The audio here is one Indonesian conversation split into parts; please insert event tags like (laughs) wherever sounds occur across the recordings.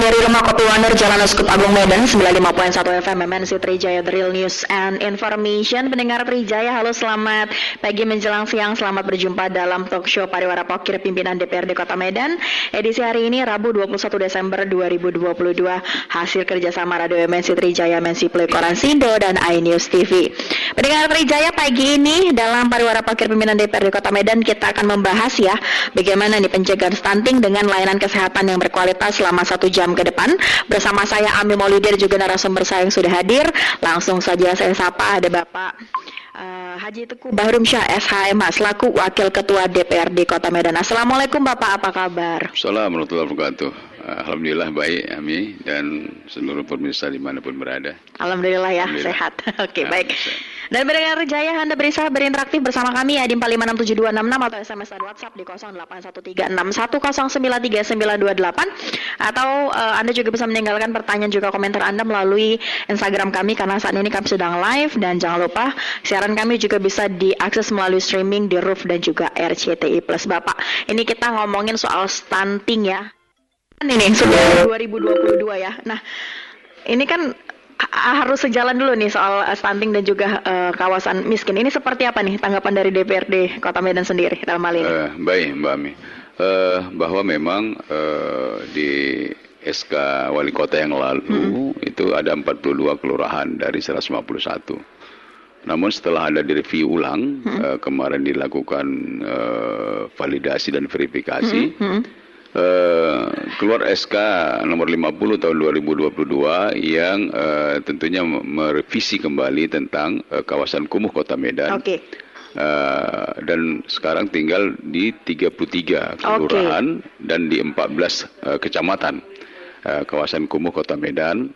dari Rumah Kopi Wonder Jalan Uskup Agung Medan 95.1 FM MNC Trijaya The Real News and Information. Pendengar Trijaya halo selamat pagi menjelang siang Selamat berjumpa dalam talk show Pariwara Pokir Pimpinan DPRD Kota Medan. Edisi hari ini Rabu 21 Desember 2022 Hasil kerjasama Radio MNC Trijaya MNC Play Koran Sindo dan iNews TV Pendengar Trijaya pagi ini dalam Pariwara Pokir Pimpinan DPRD Kota Medan Kita akan membahas ya Bagaimana nih pencegahan stunting dengan layanan kesehatan yang berkualitas selama satu jam ke depan. Bersama saya Ami Maulidir juga narasumber saya yang sudah hadir. Langsung saja saya sapa ada Bapak uh, Haji Teku Bahrum Syah SHM selaku Wakil Ketua DPRD Kota Medan. Assalamualaikum Bapak, apa kabar? Assalamualaikum warahmatullahi wabarakatuh. Alhamdulillah baik Ami dan seluruh pemirsa di mana pun berada. Alhamdulillah ya Alhamdulillah. sehat. (laughs) Oke okay, baik. Dan pendengar Jaya Anda berusaha berinteraktif bersama kami ya di 45672666 atau SMS dan WhatsApp di 081361093928 atau uh, Anda juga bisa meninggalkan pertanyaan juga komentar Anda melalui Instagram kami karena saat ini kami sedang live dan jangan lupa siaran kami juga bisa diakses melalui streaming di Roof dan juga RCTI Plus. Bapak, ini kita ngomongin soal stunting ya. Ini sudah 2022 ya. Nah, ini kan harus sejalan dulu nih soal uh, stunting dan juga uh, kawasan miskin. Ini seperti apa nih tanggapan dari DPRD Kota Medan sendiri dalam hal ini? Uh, baik, Mbak Ami. Uh, bahwa memang uh, di SK Wali Kota yang lalu hmm. itu ada 42 kelurahan dari 151. Namun setelah ada direview ulang, hmm. uh, kemarin dilakukan uh, validasi dan verifikasi, hmm. Hmm Uh, keluar SK nomor 50 tahun 2022 yang uh, tentunya merevisi kembali tentang uh, kawasan kumuh Kota Medan. Okay. Uh, dan sekarang tinggal di 33 kelurahan okay. dan di 14 uh, kecamatan uh, kawasan kumuh Kota Medan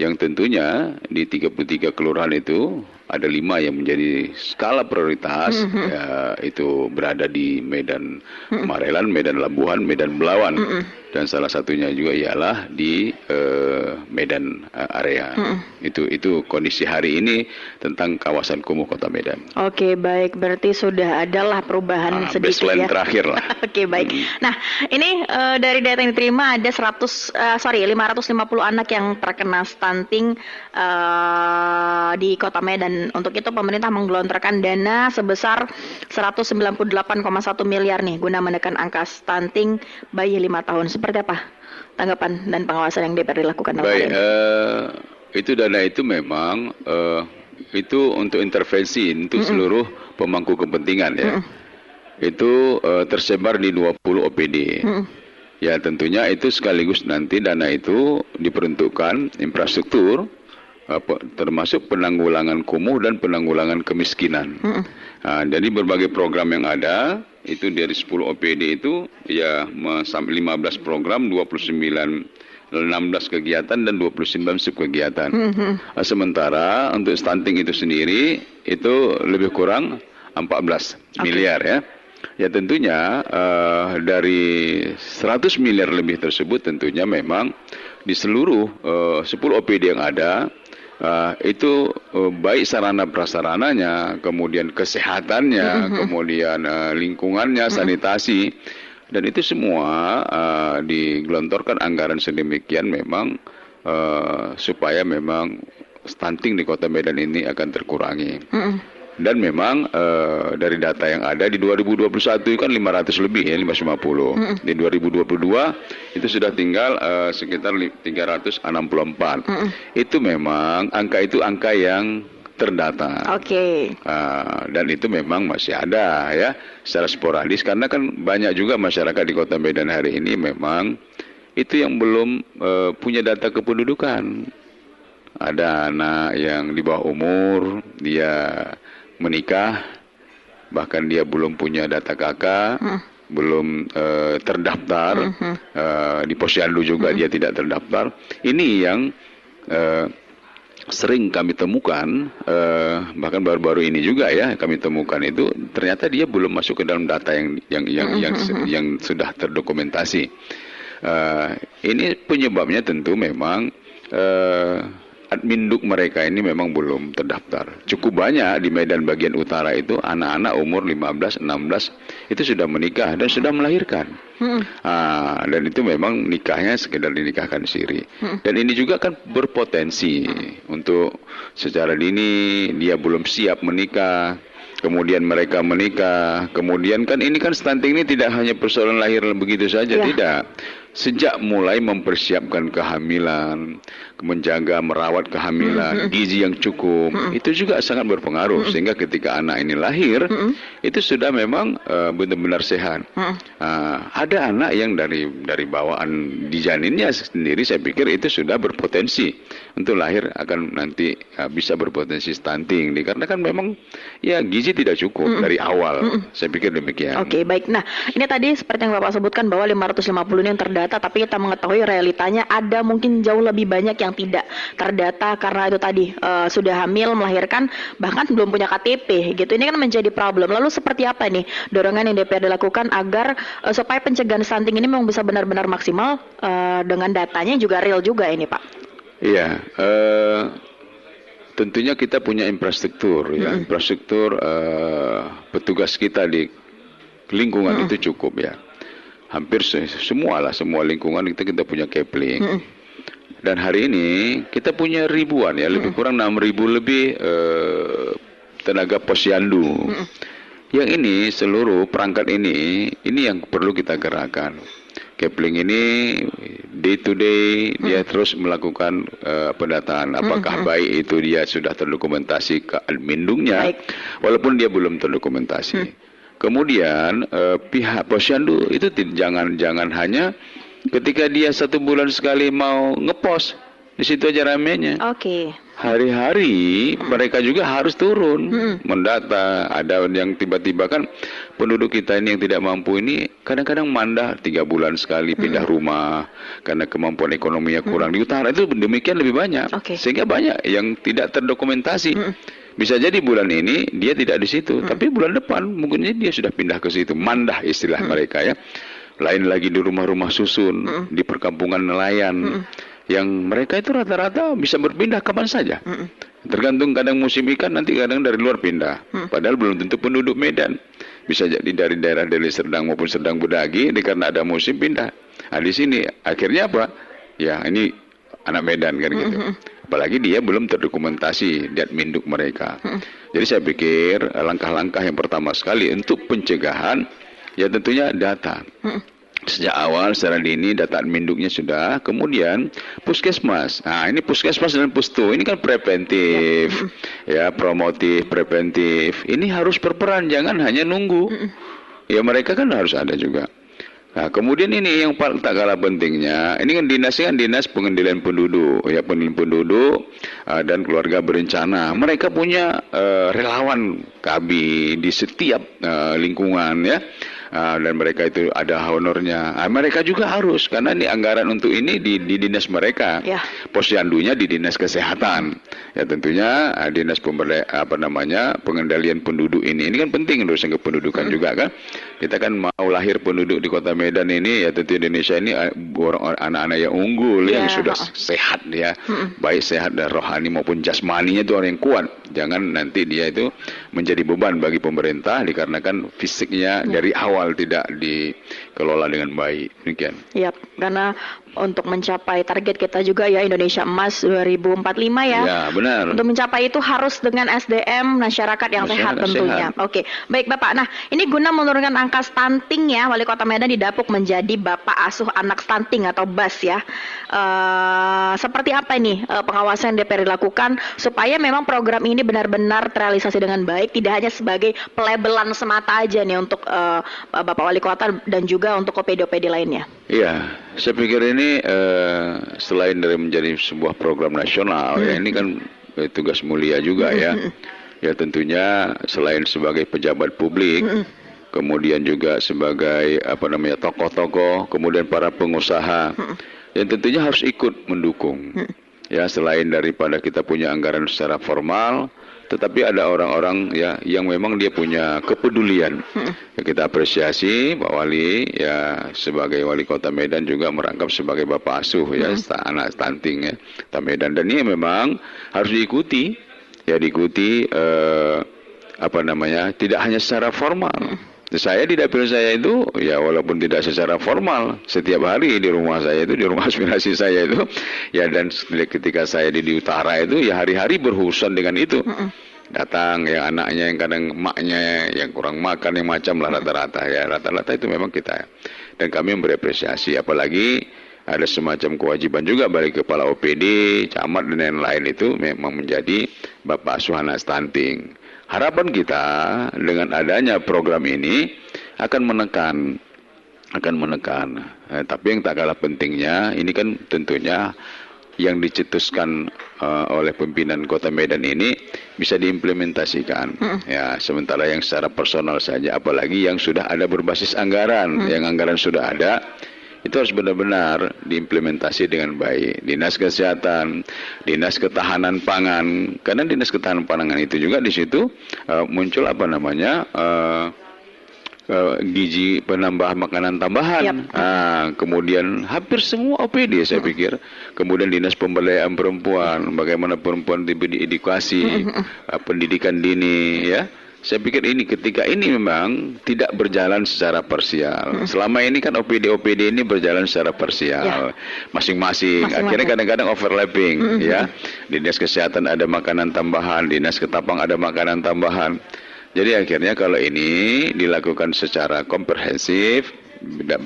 yang tentunya di 33 kelurahan itu ada lima yang menjadi skala prioritas mm -hmm. ya, itu berada di Medan mm -hmm. Marelan, Medan Labuhan, Medan Belawan mm -hmm. dan salah satunya juga ialah di uh, Medan uh, area. Mm -hmm. Itu itu kondisi hari ini tentang kawasan kumuh Kota Medan. Oke, baik berarti sudah adalah perubahan ah, sedikit ya. terakhir lah. (laughs) Oke, baik. Mm. Nah, ini uh, dari data yang diterima ada 100 uh, sorry 550 anak yang terkena stunting uh, di Kota Medan untuk itu pemerintah menggelontorkan dana sebesar 198,1 miliar nih guna menekan angka stunting bayi 5 tahun. Seperti apa tanggapan dan pengawasan yang DPR dilakukan? Baik, uh, itu dana itu memang uh, itu untuk intervensi untuk mm -mm. seluruh pemangku kepentingan ya. Mm -mm. Itu uh, tersebar di 20 OPD. Mm -mm. Ya tentunya itu sekaligus nanti dana itu diperuntukkan infrastruktur termasuk penanggulangan kumuh dan penanggulangan kemiskinan. Mm Nah, jadi berbagai program yang ada itu dari 10 OPD itu ya 15 program 29 16 kegiatan dan 29 subkegiatan. Mm -hmm. Sementara untuk stunting itu sendiri itu lebih kurang 14 okay. miliar ya. Ya tentunya uh, dari 100 miliar lebih tersebut tentunya memang di seluruh uh, 10 OPD yang ada uh, itu uh, baik sarana prasarananya, kemudian kesehatannya, mm -hmm. kemudian uh, lingkungannya, mm -hmm. sanitasi, dan itu semua uh, digelontorkan anggaran sedemikian memang uh, supaya memang stunting di Kota Medan ini akan terkurangi. Mm -hmm dan memang uh, dari data yang ada di 2021 kan 500 lebih ya 550 mm -hmm. di 2022 itu sudah tinggal uh, sekitar 364 mm -hmm. itu memang angka itu angka yang terdata. Oke. Okay. Uh, dan itu memang masih ada ya secara sporadis karena kan banyak juga masyarakat di Kota Medan hari ini memang itu yang belum uh, punya data kependudukan. Ada anak yang di bawah umur, dia menikah, bahkan dia belum punya data kakak, hmm. belum uh, terdaftar hmm. uh, di Posyandu juga hmm. dia tidak terdaftar. Ini yang uh, sering kami temukan, uh, bahkan baru-baru ini juga ya kami temukan itu ternyata dia belum masuk ke dalam data yang yang yang hmm. yang, yang, yang sudah terdokumentasi. Uh, ini penyebabnya tentu memang uh, adminduk mereka ini memang belum terdaftar. Cukup banyak di Medan bagian utara itu anak-anak umur 15, 16 itu sudah menikah dan sudah melahirkan. Hmm. Ah, dan itu memang nikahnya sekedar dinikahkan siri. Hmm. Dan ini juga kan berpotensi untuk secara dini dia belum siap menikah kemudian mereka menikah, kemudian kan ini kan stunting ini tidak hanya persoalan lahir begitu saja, ya. tidak sejak mulai mempersiapkan kehamilan, menjaga merawat kehamilan, gizi yang cukup, itu juga sangat berpengaruh. Sehingga ketika anak ini lahir itu sudah memang uh, benar-benar sehat. Uh, ada anak yang dari dari bawaan di janinnya sendiri saya pikir itu sudah berpotensi untuk lahir akan nanti uh, bisa berpotensi stunting dikarenakan memang ya gizi tidak cukup dari awal. Saya pikir demikian. Oke, okay, baik. Nah, ini tadi seperti yang Bapak sebutkan bahwa 550 ini yang terdata, tapi kita mengetahui realitanya ada mungkin jauh lebih banyak yang tidak terdata karena itu tadi uh, sudah hamil, melahirkan, bahkan belum punya KTP gitu. Ini kan menjadi problem. Lalu seperti apa nih dorongan yang DPRD lakukan agar uh, supaya pencegahan stunting ini memang bisa benar-benar maksimal uh, dengan datanya juga real juga ini Pak? Iya. Uh tentunya kita punya infrastruktur ya -hmm. infrastruktur uh, petugas kita di lingkungan -hmm. itu cukup ya hampir semua lah semua lingkungan kita kita punya Kepling. Mm Dan hari ini kita punya ribuan ya, lebih kurang enam ribu lebih uh, tenaga posyandu. Yang ini seluruh perangkat ini ini yang perlu kita gerakkan. Kepling ini day to day dia terus melakukan uh, pendataan. Apakah baik itu dia sudah terdokumentasi ke admindungnya walaupun dia belum terdokumentasi. Kemudian uh, pihak posyandu itu jangan jangan hanya ketika dia satu bulan sekali mau ngepost di situ aja ramenya. Oke. Okay. Hari-hari mereka juga harus turun hmm. mendata. Ada yang tiba-tiba kan penduduk kita ini yang tidak mampu ini kadang-kadang mandah tiga bulan sekali pindah hmm. rumah karena kemampuan ekonominya kurang. Hmm. Di utara itu demikian lebih banyak. Okay. Sehingga banyak yang tidak terdokumentasi. Hmm. Bisa jadi bulan ini dia tidak di situ, hmm. tapi bulan depan mungkin dia sudah pindah ke situ. Mandah istilah hmm. mereka ya. Lain lagi di rumah-rumah susun, hmm. di perkampungan nelayan. Hmm. Yang mereka itu rata-rata bisa berpindah kapan saja. Hmm. Tergantung kadang musim ikan, nanti kadang dari luar pindah. Hmm. Padahal belum tentu penduduk Medan. Bisa jadi dari daerah Deli Serdang maupun Serdang Bedagi, ini karena ada musim pindah. Nah di sini akhirnya apa? Ya ini anak Medan kan gitu. Mm -hmm. Apalagi dia belum terdokumentasi di adminduk mereka. Hmm. Jadi saya pikir langkah-langkah yang pertama sekali untuk pencegahan ya tentunya data. Hmm. Sejak awal secara dini data adminduknya sudah, kemudian puskesmas. Nah ini puskesmas dan pustu ini kan preventif, ya, ya promotif, preventif. Ini harus berperan, jangan hanya nunggu. Hmm. Ya mereka kan harus ada juga. Nah, kemudian ini yang tak kalah pentingnya, ini kan dinas kan dinas pengendalian penduduk, ya pengendalian penduduk uh, dan keluarga berencana. Mereka punya uh, relawan KB di setiap uh, lingkungan ya uh, dan mereka itu ada honornya. Uh, mereka juga harus karena ini anggaran untuk ini di, di dinas mereka. Ya. Posyandunya di dinas kesehatan. Ya tentunya uh, dinas pemberdayaan apa namanya pengendalian penduduk ini. Ini kan penting urusan kependudukan hmm. juga kan. Kita kan mau lahir penduduk di Kota Medan ini ya tentu Indonesia ini anak-anak yang unggul ya. yang sudah sehat ya. Hmm. Baik sehat dan rohani maupun jasmaninya itu orang yang kuat. Jangan nanti dia itu menjadi beban bagi pemerintah dikarenakan fisiknya ya. dari awal tidak dikelola dengan baik. Demikian. Iya, karena untuk mencapai target kita juga ya Indonesia Emas 2045 ya. Ya, benar. Untuk mencapai itu harus dengan SDM masyarakat yang masyarakat sehat tentunya. Sehat. Oke, baik Bapak. Nah, ini guna menurunkan angka stunting ya, Wali Kota Medan didapuk menjadi Bapak asuh anak stunting atau BAS ya. Uh, seperti apa ini uh, pengawasan yang DPR dilakukan supaya memang program ini benar-benar terrealisasi dengan baik, tidak hanya sebagai pelebelan semata aja nih untuk uh, Bapak Wali Kota dan juga untuk OPD-OPD lainnya. Iya, saya pikir ini uh, selain dari menjadi sebuah program nasional, hmm. ya ini kan uh, tugas mulia juga ya. Hmm. Ya tentunya selain sebagai pejabat publik, hmm. kemudian juga sebagai apa namanya tokoh-tokoh, kemudian para pengusaha, hmm. yang tentunya harus ikut mendukung. Hmm. Ya, selain daripada kita punya anggaran secara formal, tetapi ada orang-orang ya yang memang dia punya kepedulian. Hmm. Ya, kita apresiasi Pak Wali ya sebagai wali kota Medan juga merangkap sebagai bapak asuh ya hmm. anak stunting ya kota Medan dan ini memang harus diikuti ya diikuti eh, apa namanya tidak hanya secara formal. Hmm saya di dapil saya itu ya walaupun tidak secara formal setiap hari di rumah saya itu di rumah (laughs) aspirasi saya itu ya dan ketika saya di, di utara itu ya hari-hari berurusan dengan itu. Datang yang anaknya yang kadang emaknya yang kurang makan yang macam lah rata-rata ya rata-rata itu memang kita dan kami berapresiasi apalagi ada semacam kewajiban juga bagi kepala OPD, camat dan lain-lain itu memang menjadi bapak asuh anak stunting. Harapan kita dengan adanya program ini akan menekan akan menekan. Eh, tapi yang tak kalah pentingnya ini kan tentunya yang dicetuskan uh, oleh pimpinan Kota Medan ini bisa diimplementasikan. Hmm. Ya, sementara yang secara personal saja apalagi yang sudah ada berbasis anggaran, hmm. yang anggaran sudah ada itu harus benar-benar diimplementasi dengan baik. Dinas Kesehatan, Dinas Ketahanan Pangan, karena Dinas Ketahanan Pangan itu juga di situ uh, muncul apa namanya uh, uh, gizi penambah makanan tambahan. Yep. Uh, kemudian hampir semua OPD saya pikir. Kemudian Dinas Pemberdayaan Perempuan, bagaimana perempuan diberi edukasi, uh, pendidikan dini, ya saya pikir ini ketika ini memang tidak berjalan secara parsial. Hmm. Selama ini kan OPD-OPD ini berjalan secara parsial, ya. masing-masing. Ya. Akhirnya kadang-kadang overlapping, hmm. ya. Dinas kesehatan ada makanan tambahan, dinas ketapang ada makanan tambahan. Jadi akhirnya kalau ini dilakukan secara komprehensif,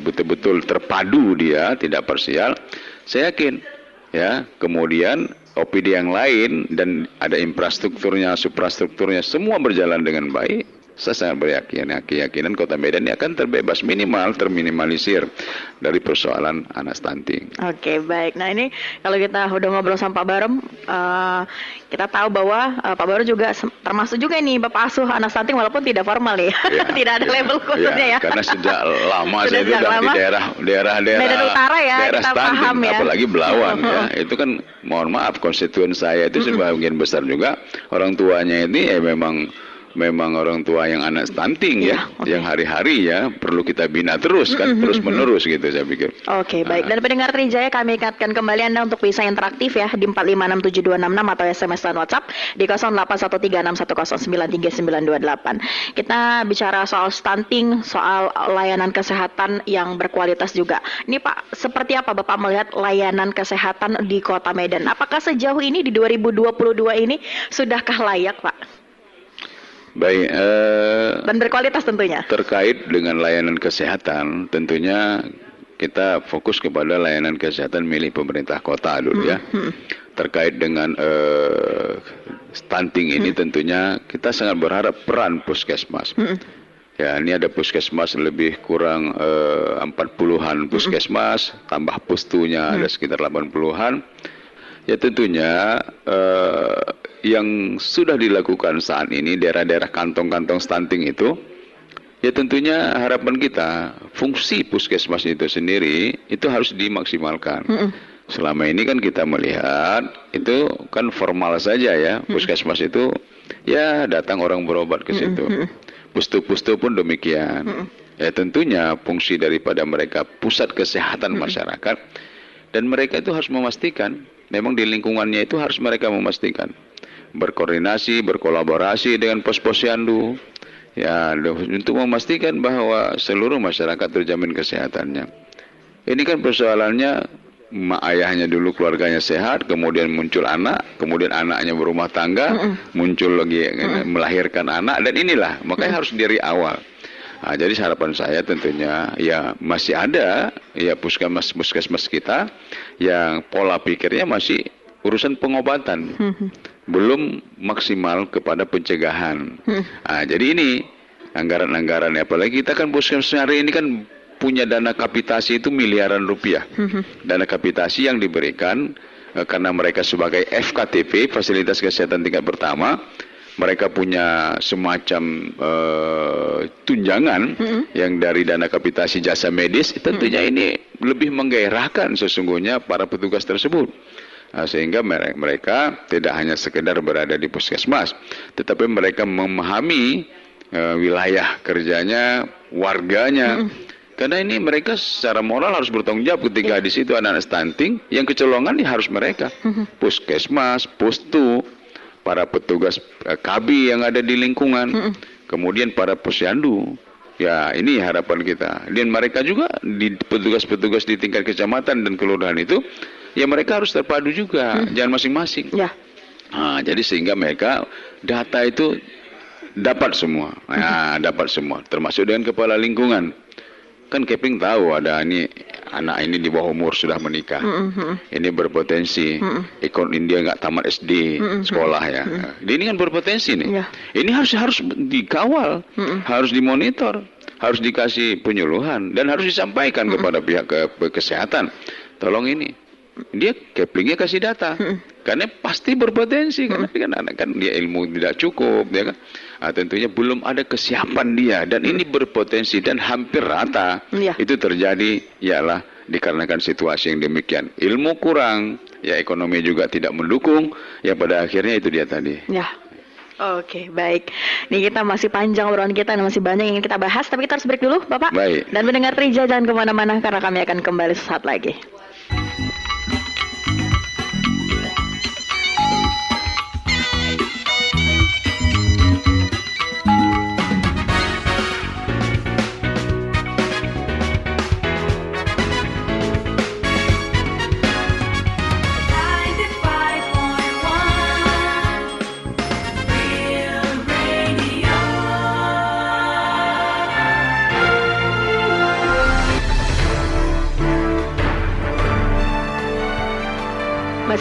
betul-betul terpadu dia, tidak parsial, saya yakin, ya. Kemudian OPD yang lain dan ada infrastrukturnya, suprastrukturnya semua berjalan dengan baik, saya sangat beryakin, keyakinan Kota Medan ini akan terbebas minimal, terminimalisir dari persoalan anak stunting. Oke, baik. Nah ini kalau kita udah ngobrol sama Pak Barem, uh, kita tahu bahwa uh, Pak Barem juga termasuk juga ini Bapak asuh anak stunting walaupun tidak formal ya, ya (laughs) tidak ada ya, label khususnya ya. ya. Karena sejak lama saya sudah di daerah daerah daerah Medan Utara ya, daerah kita stunting, paham ya. Apalagi Belawan ya, (laughs) itu kan mohon maaf konstituen saya itu (laughs) sebagian besar juga orang tuanya ini ya memang memang orang tua yang anak stunting ya, ya okay. yang hari-hari ya perlu kita bina terus kan, terus menerus gitu saya pikir. Oke, okay, baik. Dan pendengar Trijaya kami ingatkan kembali Anda untuk bisa interaktif ya di 4567266 atau SMS dan WhatsApp di 081361093928. Kita bicara soal stunting, soal layanan kesehatan yang berkualitas juga. Ini Pak, seperti apa Bapak melihat layanan kesehatan di Kota Medan? Apakah sejauh ini di 2022 ini sudahkah layak, Pak? Baik. Uh, Dan berkualitas tentunya. Terkait dengan layanan kesehatan, tentunya kita fokus kepada layanan kesehatan milik pemerintah kota dulu ya. Hmm. hmm. Terkait dengan uh, stunting ini hmm. tentunya kita sangat berharap peran puskesmas. Hmm. Ya, ini ada puskesmas lebih kurang empat puluhan puskesmas, hmm. tambah pustunya hmm. ada sekitar 80-an. Ya tentunya uh, yang sudah dilakukan saat ini daerah-daerah kantong-kantong stunting itu ya tentunya harapan kita fungsi puskesmas itu sendiri itu harus dimaksimalkan. Mm -mm. Selama ini kan kita melihat itu kan formal saja ya puskesmas itu ya datang orang berobat ke situ. Pustu-pustu pun demikian. Ya tentunya fungsi daripada mereka pusat kesehatan masyarakat dan mereka itu harus memastikan memang di lingkungannya itu harus mereka memastikan berkoordinasi, berkolaborasi dengan pos-posyandu ya untuk memastikan bahwa seluruh masyarakat terjamin kesehatannya. Ini kan persoalannya mak ayahnya dulu keluarganya sehat, kemudian muncul anak, kemudian anaknya berumah tangga, mm -mm. muncul lagi mm -mm. melahirkan anak dan inilah makanya mm -mm. harus dari awal. Nah, jadi harapan saya tentunya ya masih ada ya puskesmas puskesmas kita yang pola pikirnya masih urusan pengobatan. Hmm. Belum maksimal kepada pencegahan. Hmm. Nah, jadi ini anggaran-anggaran apalagi kita kan puskesmas hari ini kan punya dana kapitasi itu miliaran rupiah. Hmm. Dana kapitasi yang diberikan eh, karena mereka sebagai FKTP fasilitas kesehatan tingkat pertama mereka punya semacam uh, tunjangan mm-hmm. yang dari dana kapitasi jasa medis tentunya mm-hmm. ini lebih menggairahkan sesungguhnya para petugas tersebut Uh, sehingga mereka tidak hanya sekedar berada di puskesmas, tetapi mereka memahami uh, wilayah kerjanya, warganya. Mm -hmm. Karena ini mereka secara moral harus bertanggung jawab ketika yeah. di situ anak-anak stunting, yang kecolongan ini harus mereka. Mm -hmm. Puskesmas, pustu, para petugas uh, KB yang ada di lingkungan, mm -hmm. kemudian para posyandu. Ya, ini harapan kita. Dan mereka juga di petugas-petugas di tingkat kecamatan dan kelurahan itu ya mereka harus terpadu juga, hmm. jangan masing-masing. Ya. Nah, jadi sehingga mereka data itu dapat semua, hmm. ya, dapat semua, termasuk dengan kepala lingkungan. Kan Keping tahu ada ini anak ini di bawah umur sudah menikah, hmm. hmm. ini berpotensi, hmm. ikon India nggak tamat SD hmm. sekolah ya. Hmm. Ini kan berpotensi nih. Ya. Ini harus harus dikawal, hmm. harus dimonitor, harus dikasih penyuluhan dan harus disampaikan hmm. kepada pihak ke, kesehatan. Tolong ini dia Keplingnya kasih data hmm. karena pasti berpotensi karena kan anak kan dia ilmu tidak cukup ya kan nah, tentunya belum ada kesiapan dia dan ini berpotensi dan hampir rata ya. itu terjadi ialah dikarenakan situasi yang demikian ilmu kurang ya ekonomi juga tidak mendukung ya pada akhirnya itu dia tadi ya Oke, baik. Nih kita masih panjang obrolan kita dan masih banyak yang kita bahas, tapi kita harus break dulu, Bapak. Baik. Dan mendengar Rija jangan ke mana-mana karena kami akan kembali sesaat lagi.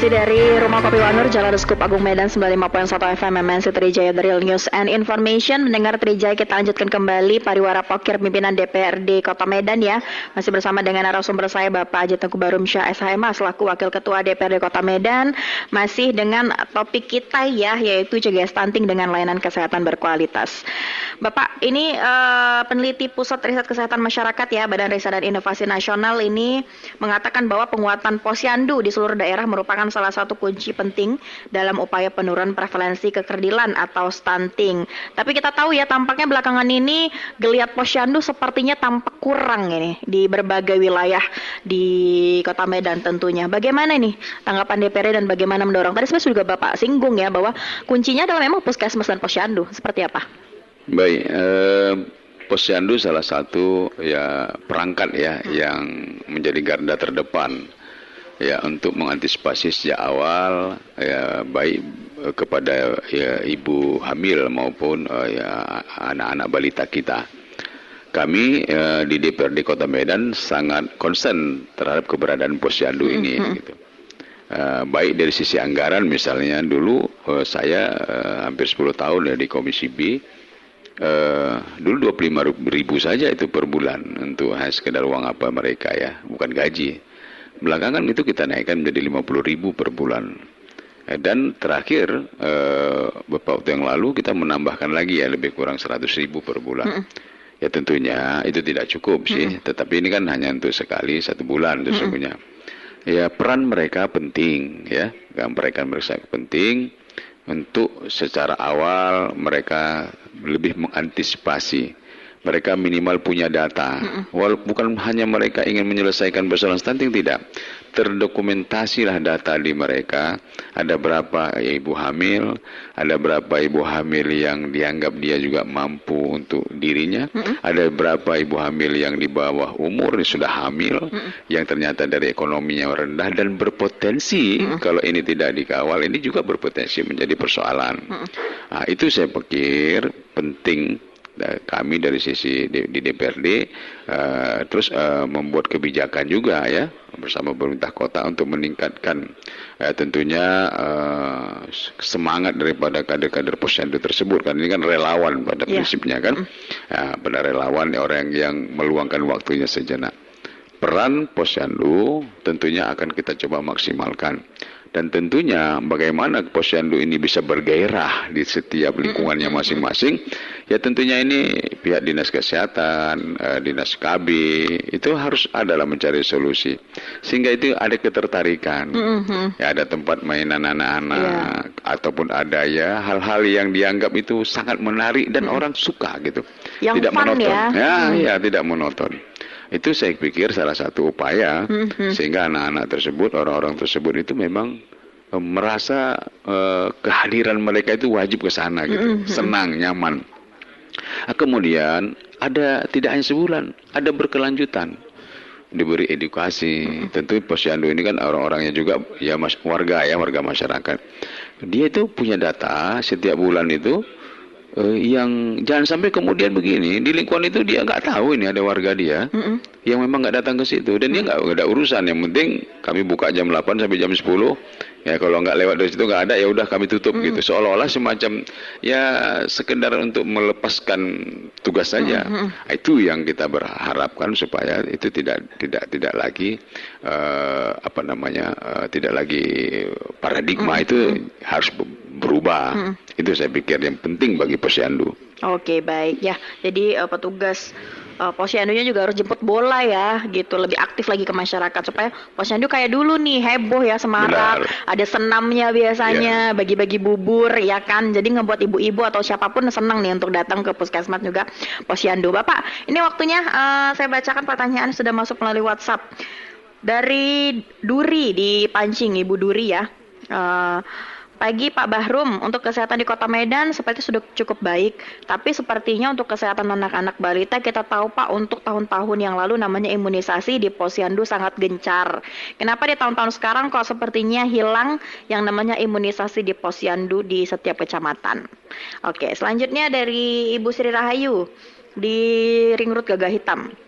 Masih dari Rumah Kopi Wanur, Jalan Skup Agung Medan 95.1 FM MNC Trijaya The Real News and Information. Mendengar Trijaya kita lanjutkan kembali Pariwara Pokir pimpinan DPRD Kota Medan ya. Masih bersama dengan narasumber saya Bapak Haji Tengku Barumsyah SHMA selaku Wakil Ketua DPRD Kota Medan. Masih dengan topik kita ya yaitu cegah stunting dengan layanan kesehatan berkualitas. Bapak, ini uh, peneliti Pusat Riset Kesehatan Masyarakat ya Badan Riset dan Inovasi Nasional ini mengatakan bahwa penguatan posyandu di seluruh daerah merupakan salah satu kunci penting dalam upaya penurunan prevalensi kekerdilan atau stunting. Tapi kita tahu ya tampaknya belakangan ini geliat posyandu sepertinya tampak kurang ini di berbagai wilayah di Kota Medan tentunya. Bagaimana nih tanggapan DPR dan bagaimana mendorong? Tadi sebenarnya juga Bapak singgung ya bahwa kuncinya adalah memang puskesmas dan posyandu. Seperti apa? Baik, eh, posyandu salah satu ya perangkat ya hmm. yang menjadi garda terdepan ya untuk mengantisipasi sejak awal ya baik eh, kepada ya ibu hamil maupun uh, ya anak-anak balita kita. Kami uh, di DPRD Kota Medan sangat concern terhadap keberadaan posyandu ini mm -hmm. gitu. Uh, baik dari sisi anggaran misalnya dulu uh, saya uh, hampir 10 tahun ya di Komisi B uh, dulu 25 ribu saja itu per bulan untuk hanya sekedar uang apa mereka ya bukan gaji Belakangan itu kita naikkan menjadi 50 ribu per bulan. Eh, dan terakhir eh, beberapa waktu yang lalu kita menambahkan lagi ya lebih kurang 100 ribu per bulan. Mm Ya tentunya itu tidak cukup sih, mm tetapi ini kan hanya untuk sekali satu bulan sesungguhnya. Mm Ya peran mereka penting ya, mereka mereka penting untuk secara awal mereka lebih mengantisipasi mereka minimal punya data. Wal bukan hanya mereka ingin menyelesaikan persoalan stunting tidak. Terdokumentasilah data di mereka. Ada berapa ibu hamil, ada berapa ibu hamil yang dianggap dia juga mampu untuk dirinya, ada berapa ibu hamil yang di bawah umur sudah hamil, yang ternyata dari ekonominya rendah dan berpotensi kalau ini tidak dikawal ini juga berpotensi menjadi persoalan. Nah, itu saya pikir penting kami dari sisi di, di DPRD uh, eh, terus uh, membuat kebijakan juga ya bersama pemerintah kota untuk meningkatkan uh, tentunya uh, semangat daripada kader-kader posyandu tersebut. Kan ini kan relawan pada yeah. prinsipnya kan. Uh, pada relawan ya, orang yang meluangkan waktunya sejenak. Peran posyandu tentunya akan kita coba maksimalkan dan tentunya bagaimana posyandu ini bisa bergairah di setiap lingkungannya masing-masing Ya tentunya ini pihak dinas kesehatan, uh, dinas KB itu harus adalah mencari solusi sehingga itu ada ketertarikan. Mm -hmm. Ya ada tempat mainan anak-anak yeah. ataupun ada ya hal-hal yang dianggap itu sangat menarik dan orang suka gitu. Yang tidak fun monoton. ya. Ya, ya tidak monoton. Itu saya pikir salah satu upaya mm-hmm. sehingga anak-anak tersebut, orang-orang tersebut itu memang uh, merasa uh, kehadiran mereka itu wajib ke sana gitu, mm-hmm. senang, nyaman. Nah, kemudian ada tidak hanya sebulan, ada berkelanjutan diberi edukasi. Mm-hmm. Tentu posyandu ini kan orang-orangnya juga ya mas, warga ya warga masyarakat. Dia itu punya data setiap bulan itu uh, yang jangan sampai kemudian begini di lingkungan itu dia nggak tahu ini ada warga dia mm -mm. yang memang nggak datang ke situ dan mm -mm. dia nggak ada urusan yang penting kami buka jam 8 sampai jam 10 ya kalau nggak lewat dari situ nggak ada ya udah kami tutup mm -hmm. gitu seolah-olah semacam ya sekedar untuk melepaskan tugas saja mm -hmm. itu yang kita berharapkan supaya itu tidak tidak tidak lagi uh, apa namanya uh, tidak lagi paradigma mm -hmm. itu harus berubah mm -hmm. itu saya pikir yang penting bagi posyandu. Oke baik ya jadi uh, petugas uh, posyandunya juga harus jemput bola ya gitu. Lebih aktif lagi ke masyarakat. Supaya posyandu kayak dulu nih heboh ya semarak. Benar. ada senamnya biasanya yeah. bagi-bagi bubur ya kan. Jadi ngebuat ibu-ibu atau siapa pun senang nih untuk datang ke puskesmas juga posyandu. Bapak ini waktunya uh, saya bacakan pertanyaan sudah masuk melalui WhatsApp. Dari Duri di Pancing Ibu Duri ya. Uh, Pagi Pak Bahrum, untuk kesehatan di Kota Medan seperti sudah cukup baik, tapi sepertinya untuk kesehatan anak-anak balita kita tahu Pak untuk tahun-tahun yang lalu namanya imunisasi di Posyandu sangat gencar. Kenapa di tahun-tahun sekarang kok sepertinya hilang yang namanya imunisasi di Posyandu di setiap kecamatan? Oke, selanjutnya dari Ibu Sri Rahayu di Ring Road Gagah Hitam.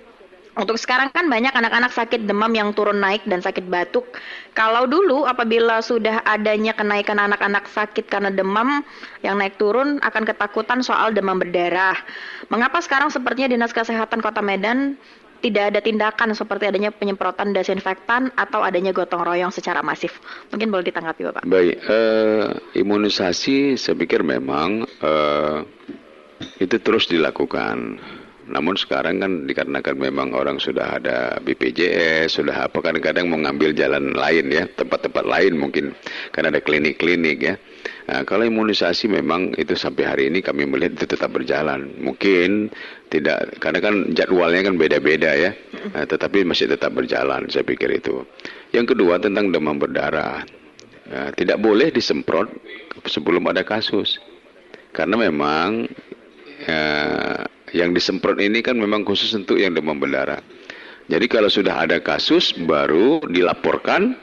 Untuk sekarang kan banyak anak-anak sakit demam yang turun naik dan sakit batuk. Kalau dulu apabila sudah adanya kenaikan anak-anak sakit karena demam yang naik turun akan ketakutan soal demam berdarah. Mengapa sekarang sepertinya Dinas Kesehatan Kota Medan tidak ada tindakan seperti adanya penyemprotan desinfektan atau adanya gotong royong secara masif. Mungkin boleh ditanggapi Bapak. Baik, uh, imunisasi saya pikir memang uh, itu terus dilakukan namun sekarang kan dikarenakan memang orang sudah ada BPJS, sudah apa kadang-kadang mau ngambil jalan lain ya, tempat-tempat lain mungkin karena ada klinik-klinik ya. Nah, kalau imunisasi memang itu sampai hari ini kami melihat itu tetap berjalan. Mungkin tidak karena kan jadwalnya kan beda-beda ya. Nah, tetapi masih tetap berjalan saya pikir itu. Yang kedua tentang demam berdarah. Nah, tidak boleh disemprot sebelum ada kasus. Karena memang ya, yang disemprot ini kan memang khusus untuk yang demam berdarah. Jadi kalau sudah ada kasus baru dilaporkan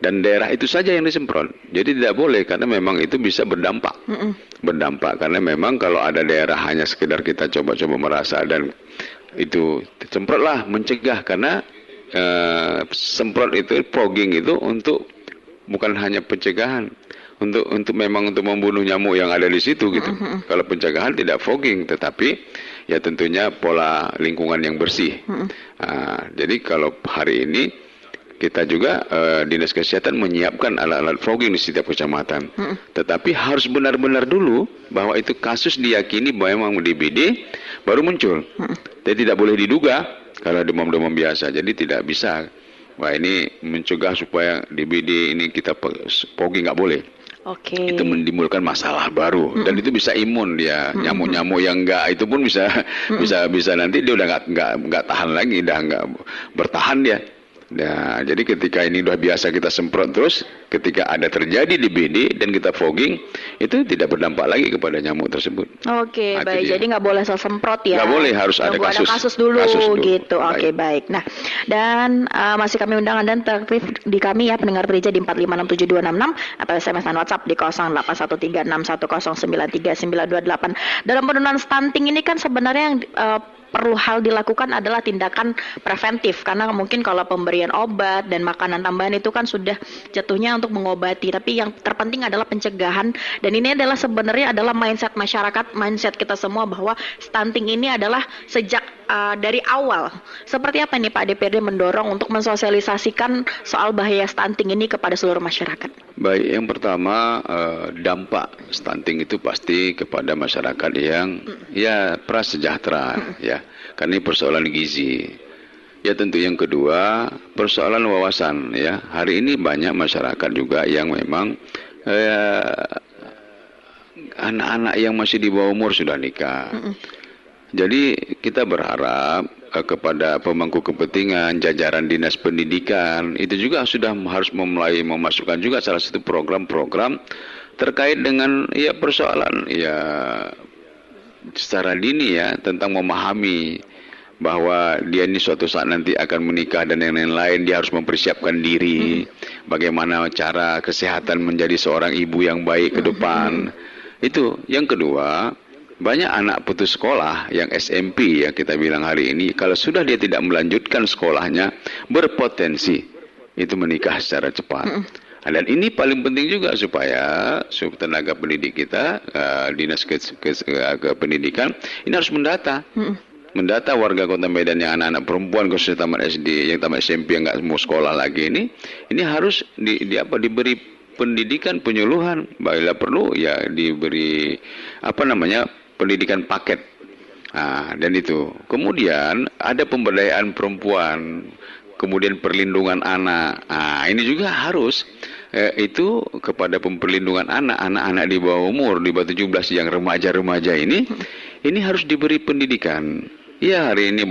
dan daerah itu saja yang disemprot. Jadi tidak boleh karena memang itu bisa berdampak. Mm -mm. Berdampak karena memang kalau ada daerah hanya sekedar kita coba-coba merasa dan itu semprotlah mencegah karena uh, semprot itu fogging itu untuk bukan hanya pencegahan untuk untuk memang untuk membunuh nyamuk yang ada di situ gitu. Mm -hmm. Kalau pencegahan tidak fogging tetapi ya tentunya pola lingkungan yang bersih. Hmm. Nah, jadi kalau hari ini kita juga uh, dinas kesehatan menyiapkan alat-alat fogging di setiap kecamatan. Hmm. Tetapi harus benar-benar dulu bahwa itu kasus diyakini bahwa memang DBD baru muncul. Hmm. Jadi tidak boleh diduga kalau demam-demam biasa. Jadi tidak bisa. Wah ini mencegah supaya DBD ini kita fogging nggak boleh. Oke. Okay. Itu menimbulkan masalah baru mm -mm. dan itu bisa imun dia nyamuk-nyamuk yang enggak itu pun bisa mm -mm. bisa bisa nanti dia udah enggak enggak enggak tahan lagi, udah enggak bertahan dia. Nah, jadi ketika ini sudah biasa kita semprot terus, ketika ada terjadi di BD dan kita fogging, itu tidak berdampak lagi kepada nyamuk tersebut. Oke, okay, baik. Dia. Jadi nggak boleh semprot ya? Nggak boleh, harus ada kasus. ada kasus dulu, kasus dulu. gitu. Oke, okay, baik. Nah, dan uh, masih kami undang Anda terkait di kami ya, pendengar Prija di 4567266 atau SMS dan WhatsApp di 081361093928. Dalam penurunan stunting ini kan sebenarnya yang uh, perlu hal dilakukan adalah tindakan preventif karena mungkin kalau pemberian obat dan makanan tambahan itu kan sudah jatuhnya untuk mengobati tapi yang terpenting adalah pencegahan dan ini adalah sebenarnya adalah mindset masyarakat mindset kita semua bahwa stunting ini adalah sejak uh, dari awal seperti apa nih Pak DPRD mendorong untuk mensosialisasikan soal bahaya stunting ini kepada seluruh masyarakat? Baik, yang pertama uh, dampak stunting itu pasti kepada masyarakat yang mm. ya prasejahtera mm. ya, karena ini persoalan gizi. Ya tentu yang kedua persoalan wawasan ya. Hari ini banyak masyarakat juga yang memang eh, anak-anak yang masih di bawah umur sudah nikah. Mm -mm. Jadi kita berharap eh, kepada pemangku kepentingan jajaran dinas pendidikan itu juga sudah harus memulai memasukkan juga salah satu program-program terkait dengan ya persoalan ya secara dini ya tentang memahami bahwa dia ini suatu saat nanti akan menikah dan yang lain-lain dia harus mempersiapkan diri. Bagaimana cara kesehatan menjadi seorang ibu yang baik ke depan. Itu yang kedua banyak anak putus sekolah yang SMP ya kita bilang hari ini kalau sudah dia tidak melanjutkan sekolahnya berpotensi itu menikah secara cepat Dan ini paling penting juga supaya tenaga pendidik kita, uh, dinas ke, ke, ke, ke pendidikan, ini harus mendata. Hmm mendata warga kota Medan yang anak-anak perempuan khususnya tamat SD, yang tamat SMP yang nggak mau sekolah lagi ini, ini harus di, di apa diberi pendidikan penyuluhan, bila perlu ya diberi apa namanya pendidikan paket. Nah, dan itu. Kemudian ada pemberdayaan perempuan, kemudian perlindungan anak. Nah, ini juga harus eh, itu kepada perlindungan anak, anak-anak di bawah umur di bawah 17 yang remaja-remaja ini, ini harus diberi pendidikan. Ya hari ini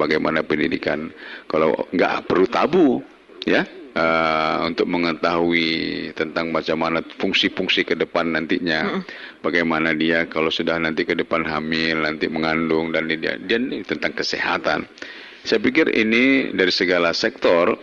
bagaimana pendidikan kalau nggak perlu tabu ya uh, untuk mengetahui tentang macam mana fungsi-fungsi ke depan nantinya, mm. bagaimana dia kalau sudah nanti ke depan hamil, nanti mengandung dan dia dan tentang kesehatan. Saya pikir ini dari segala sektor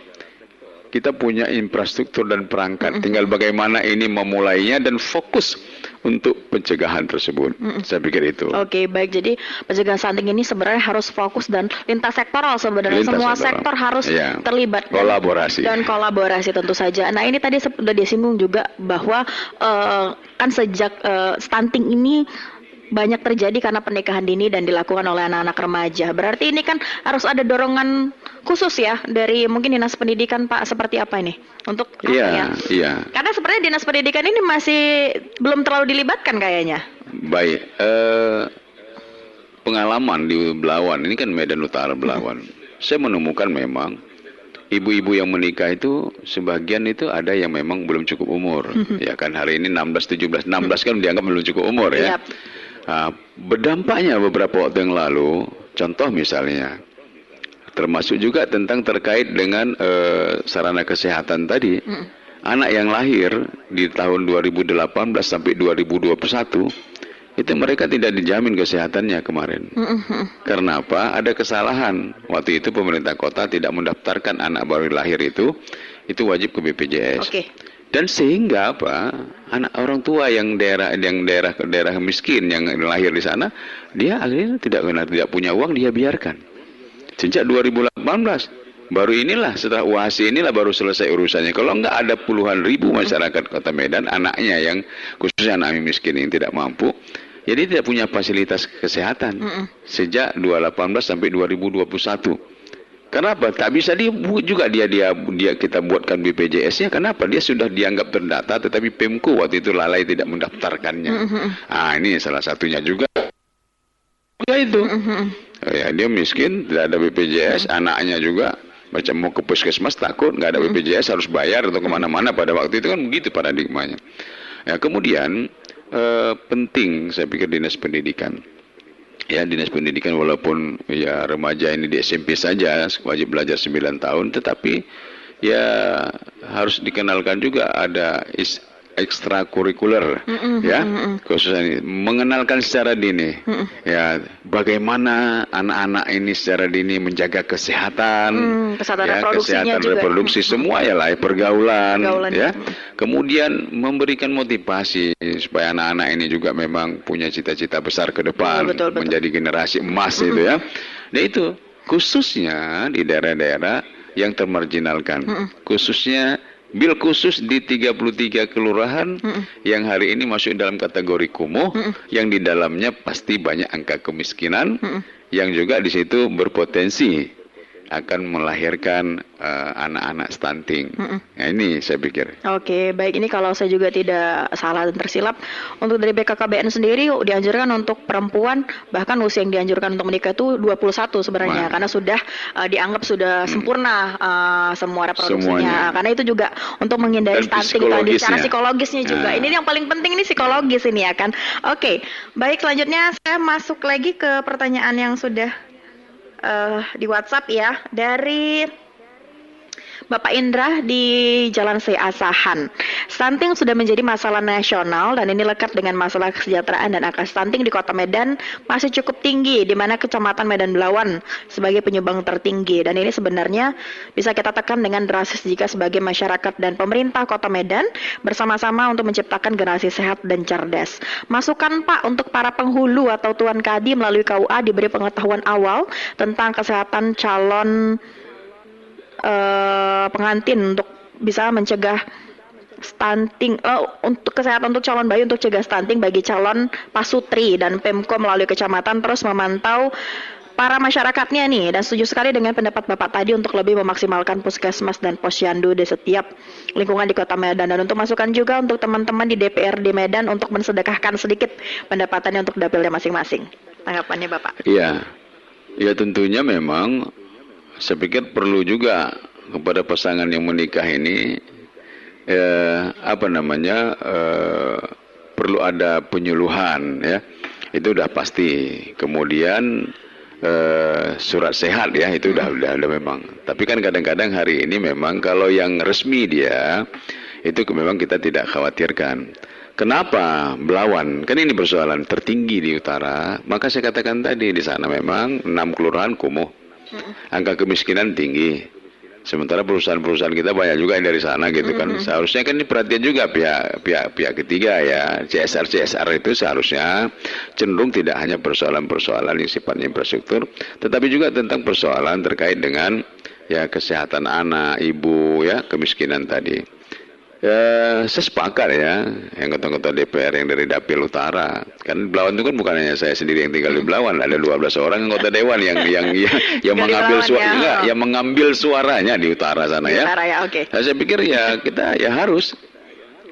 kita punya infrastruktur dan perangkat, tinggal bagaimana ini memulainya dan fokus untuk pencegahan tersebut. Mm -mm. Saya pikir itu. Oke, okay, baik. Jadi pencegahan stunting ini sebenarnya harus fokus dan lintas sektoral sebenarnya lintas semua sektoral. sektor harus ya. terlibat kolaborasi dan, dan kolaborasi tentu saja. Nah, ini tadi sudah disinggung juga bahwa uh, kan sejak uh, stunting ini banyak terjadi karena pernikahan dini dan dilakukan oleh anak-anak remaja. Berarti ini kan harus ada dorongan khusus ya dari mungkin dinas pendidikan Pak seperti apa ini untuk Iya, ya? iya. Karena sebenarnya dinas pendidikan ini masih belum terlalu dilibatkan kayaknya. Baik, eh, pengalaman di Belawan ini kan Medan Utara Belawan. Hmm. Saya menemukan memang ibu-ibu yang menikah itu sebagian itu ada yang memang belum cukup umur. Hmm. (laughs) ya kan hari ini 16 17 16 kan dianggap belum cukup umur ya. Yep. Nah, berdampaknya beberapa waktu yang lalu, contoh misalnya termasuk juga tentang terkait dengan uh, sarana kesehatan tadi. Mm. Anak yang lahir di tahun 2018 sampai 2021 itu mereka tidak dijamin kesehatannya kemarin. Mm-hmm. Karena apa? Ada kesalahan. Waktu itu pemerintah kota tidak mendaftarkan anak baru lahir itu itu wajib ke BPJS. Okay. Dan sehingga apa? Anak orang tua yang daerah yang daerah daerah miskin yang lahir di sana, dia akhirnya tidak tidak punya uang dia biarkan. Sejak 2018 baru inilah setelah UAS inilah baru selesai urusannya. Kalau enggak ada puluhan ribu masyarakat Kota Medan anaknya yang khususnya anak miskin yang tidak mampu jadi tidak punya fasilitas kesehatan sejak 2018 sampai 2021. Kenapa? Tak bisa dibuat juga dia dia dia kita buatkan BPJS-nya. Kenapa? Dia sudah dianggap terdata, tetapi Pemko waktu itu lalai tidak mendaftarkannya. Mm -hmm. Ah ini salah satunya juga. Ya itu. Mm -hmm. Ya, dia miskin, tidak ada BPJS, hmm. anaknya juga macam mau ke puskesmas takut nggak ada. BPJS harus bayar atau ke mana-mana pada waktu itu kan begitu paradigmanya. Ya kemudian eh, penting saya pikir dinas pendidikan. Ya dinas pendidikan walaupun ya remaja ini di SMP saja wajib belajar 9 tahun, tetapi ya harus dikenalkan juga ada is, ekstrakurikuler mm -mm, ya. mm -mm. khususnya ini mengenalkan secara dini mm -mm. ya. Bagaimana anak-anak ini secara dini menjaga kesehatan mm, kesehatan ya kesehatan juga. reproduksi mm semua ya lah pergaulan, pergaulan ya. mm kemudian memberikan motivasi supaya anak-anak ini juga memang punya cita-cita besar ke depan betul, betul, menjadi generasi emas mm itu ya. Nah itu khususnya di daerah-daerah yang termarginalkan. Mm -mm. khususnya bil khusus di 33 kelurahan mm -mm. yang hari ini masuk dalam kategori kumuh mm -mm. yang di dalamnya pasti banyak angka kemiskinan mm -mm. yang juga di situ berpotensi akan melahirkan uh, anak-anak stunting. Mm -mm. Nah ini saya pikir. Oke, baik ini kalau saya juga tidak salah dan tersilap, untuk dari BKKBN sendiri dianjurkan untuk perempuan bahkan usia yang dianjurkan untuk menikah itu 21 sebenarnya Ma. karena sudah uh, dianggap sudah mm. sempurna uh, semua reproduksinya. Semuanya. Karena itu juga untuk menghindari dan stunting tadi secara psikologisnya juga. Nah. Ini yang paling penting ini psikologis ini ya kan. Oke, baik selanjutnya saya masuk lagi ke pertanyaan yang sudah uh, di WhatsApp ya dari Bapak Indra di Jalan C Asahan. Stunting sudah menjadi masalah nasional dan ini lekat dengan masalah kesejahteraan dan angka stunting di Kota Medan masih cukup tinggi di mana Kecamatan Medan Belawan sebagai penyumbang tertinggi dan ini sebenarnya bisa kita tekan dengan drastis jika sebagai masyarakat dan pemerintah Kota Medan bersama-sama untuk menciptakan generasi sehat dan cerdas. Masukan Pak untuk para penghulu atau tuan kadi melalui KUA diberi pengetahuan awal tentang kesehatan calon uh, pengantin untuk bisa mencegah stunting uh, untuk kesehatan untuk calon bayi untuk cegah stunting bagi calon pasutri dan Pemko melalui kecamatan terus memantau para masyarakatnya nih dan setuju sekali dengan pendapat Bapak tadi untuk lebih memaksimalkan puskesmas dan posyandu di setiap lingkungan di Kota Medan dan untuk masukan juga untuk teman-teman di DPRD Medan untuk mensedekahkan sedikit pendapatannya untuk dapilnya masing-masing. Tanggapannya Bapak? Iya. Ya tentunya memang saya pikir perlu juga kepada pasangan yang menikah ini eh, apa namanya eh, perlu ada penyuluhan ya. Itu udah pasti. Kemudian eh, surat sehat ya itu udah udah ada memang. Tapi kan kadang-kadang hari ini memang kalau yang resmi dia itu memang kita tidak khawatirkan. Kenapa Belawan? Kan ini persoalan tertinggi di utara. Maka saya katakan tadi di sana memang enam kelurahan kumuh angka kemiskinan tinggi. Sementara perusahaan-perusahaan kita banyak juga yang dari sana gitu kan. Seharusnya kan ini perhatian juga pihak pihak pihak ketiga ya. CSR CSR itu seharusnya cenderung tidak hanya persoalan-persoalan yang sifatnya infrastruktur, tetapi juga tentang persoalan terkait dengan ya kesehatan anak, ibu ya, kemiskinan tadi. Ya, saya sepakat ya, yang ketua-ketua DPR yang dari Dapil Utara. Kan Belawan itu kan bukan hanya saya sendiri yang tinggal di Belawan, ada 12 orang anggota dewan yang yang yang, (laughs) yang mengambil suara, ya. yang mengambil suaranya di utara sana di ya. Utara ya, oke. Okay. Nah, saya pikir ya kita ya harus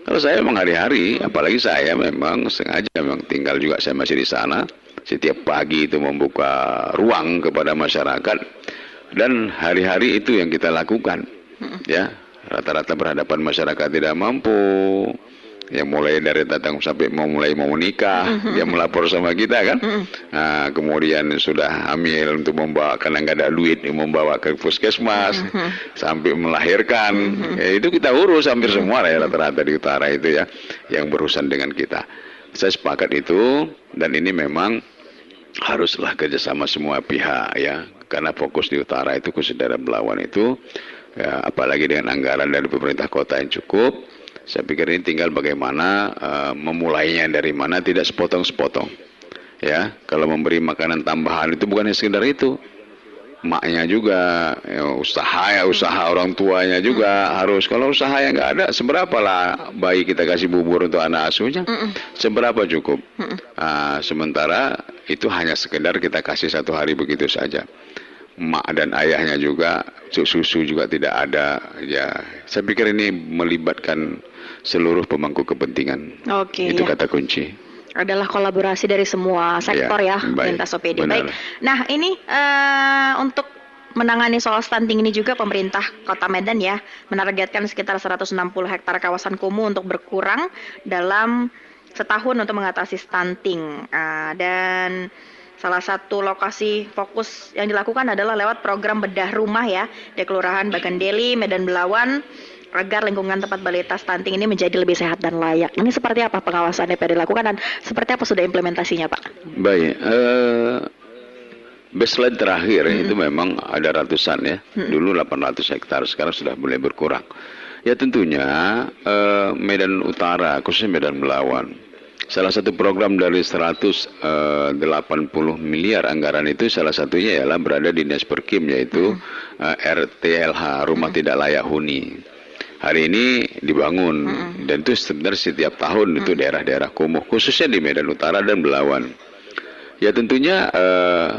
kalau saya memang hari-hari, apalagi saya memang sengaja memang tinggal juga saya masih di sana. Setiap pagi itu membuka ruang kepada masyarakat dan hari-hari itu yang kita lakukan. Ya, rata-rata berhadapan masyarakat tidak mampu yang mulai dari datang sampai mau mulai mau menikah mm-hmm. dia melapor sama kita kan mm-hmm. nah, kemudian sudah hamil untuk membawa karena nggak ada duit membawa ke puskesmas mm-hmm. sampai melahirkan ya, itu kita urus hampir semua ya rata-rata di utara itu ya yang berurusan dengan kita saya sepakat itu dan ini memang haruslah kerjasama semua pihak ya karena fokus di utara itu khusus daerah Belawan itu ya, apalagi dengan anggaran dari pemerintah kota yang cukup saya pikir ini tinggal bagaimana uh, memulainya dari mana tidak sepotong-sepotong. Ya kalau memberi makanan tambahan itu bukan sekedar itu. Maknya juga ya, usaha ya usaha orang tuanya juga harus. Kalau usaha yang nggak ada seberapa lah bayi kita kasih bubur untuk anak asuhnya? Seberapa cukup? Uh, sementara itu hanya sekedar kita kasih satu hari begitu saja mak dan ayahnya juga susu juga tidak ada. Ya saya pikir ini melibatkan seluruh pemangku kepentingan. Oke, itu ya. kata kunci. Adalah kolaborasi dari semua sektor ya, ya lintas OPD baik. Nah ini uh, untuk menangani soal stunting ini juga pemerintah Kota Medan ya menargetkan sekitar 160 hektar kawasan kumuh untuk berkurang dalam setahun untuk mengatasi stunting. Uh, dan Salah satu lokasi fokus yang dilakukan adalah lewat program bedah rumah ya di Kelurahan Bagandeli, Medan Belawan agar lingkungan tempat balita stunting ini menjadi lebih sehat dan layak. Ini seperti apa pengawasannya yang dilakukan dan seperti apa sudah implementasinya Pak? Baik, uh, baseline terakhir -hmm. itu memang ada ratusan ya. -hmm. Dulu 800 hektar, sekarang sudah mulai berkurang. Ya tentunya uh, Medan Utara, khususnya Medan Belawan, Salah satu program dari 180 eh, miliar anggaran itu salah satunya ialah berada di Dinas Perkim yaitu hmm. uh, eh, RTLH Rumah hmm. Tidak Layak Huni. hari ini dibangun mm-hmm. dan itu sebenarnya setiap tahun mm-hmm. itu daerah-daerah kumuh khususnya di Medan Utara dan Belawan. Ya tentunya uh,